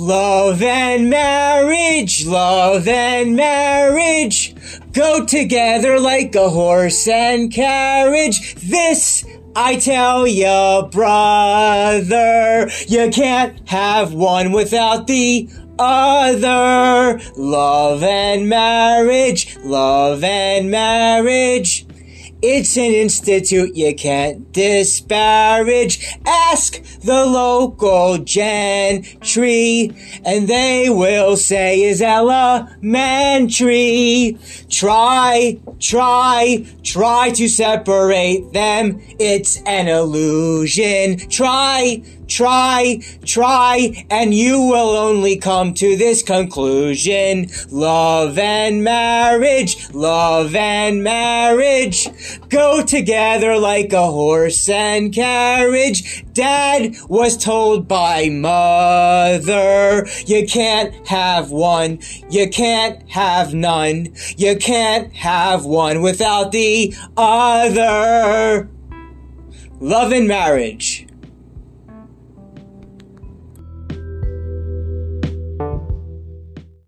Love and marriage, love and marriage go together like a horse and carriage. This I tell ya, brother, you can't have one without the other. Love and marriage, love and marriage. It's an institute you can't disparage. Ask the local gentry, and they will say is elementary. Try, try, try to separate them. It's an illusion. Try, Try, try, and you will only come to this conclusion. Love and marriage, love and marriage go together like a horse and carriage. Dad was told by mother, you can't have one, you can't have none, you can't have one without the other. Love and marriage.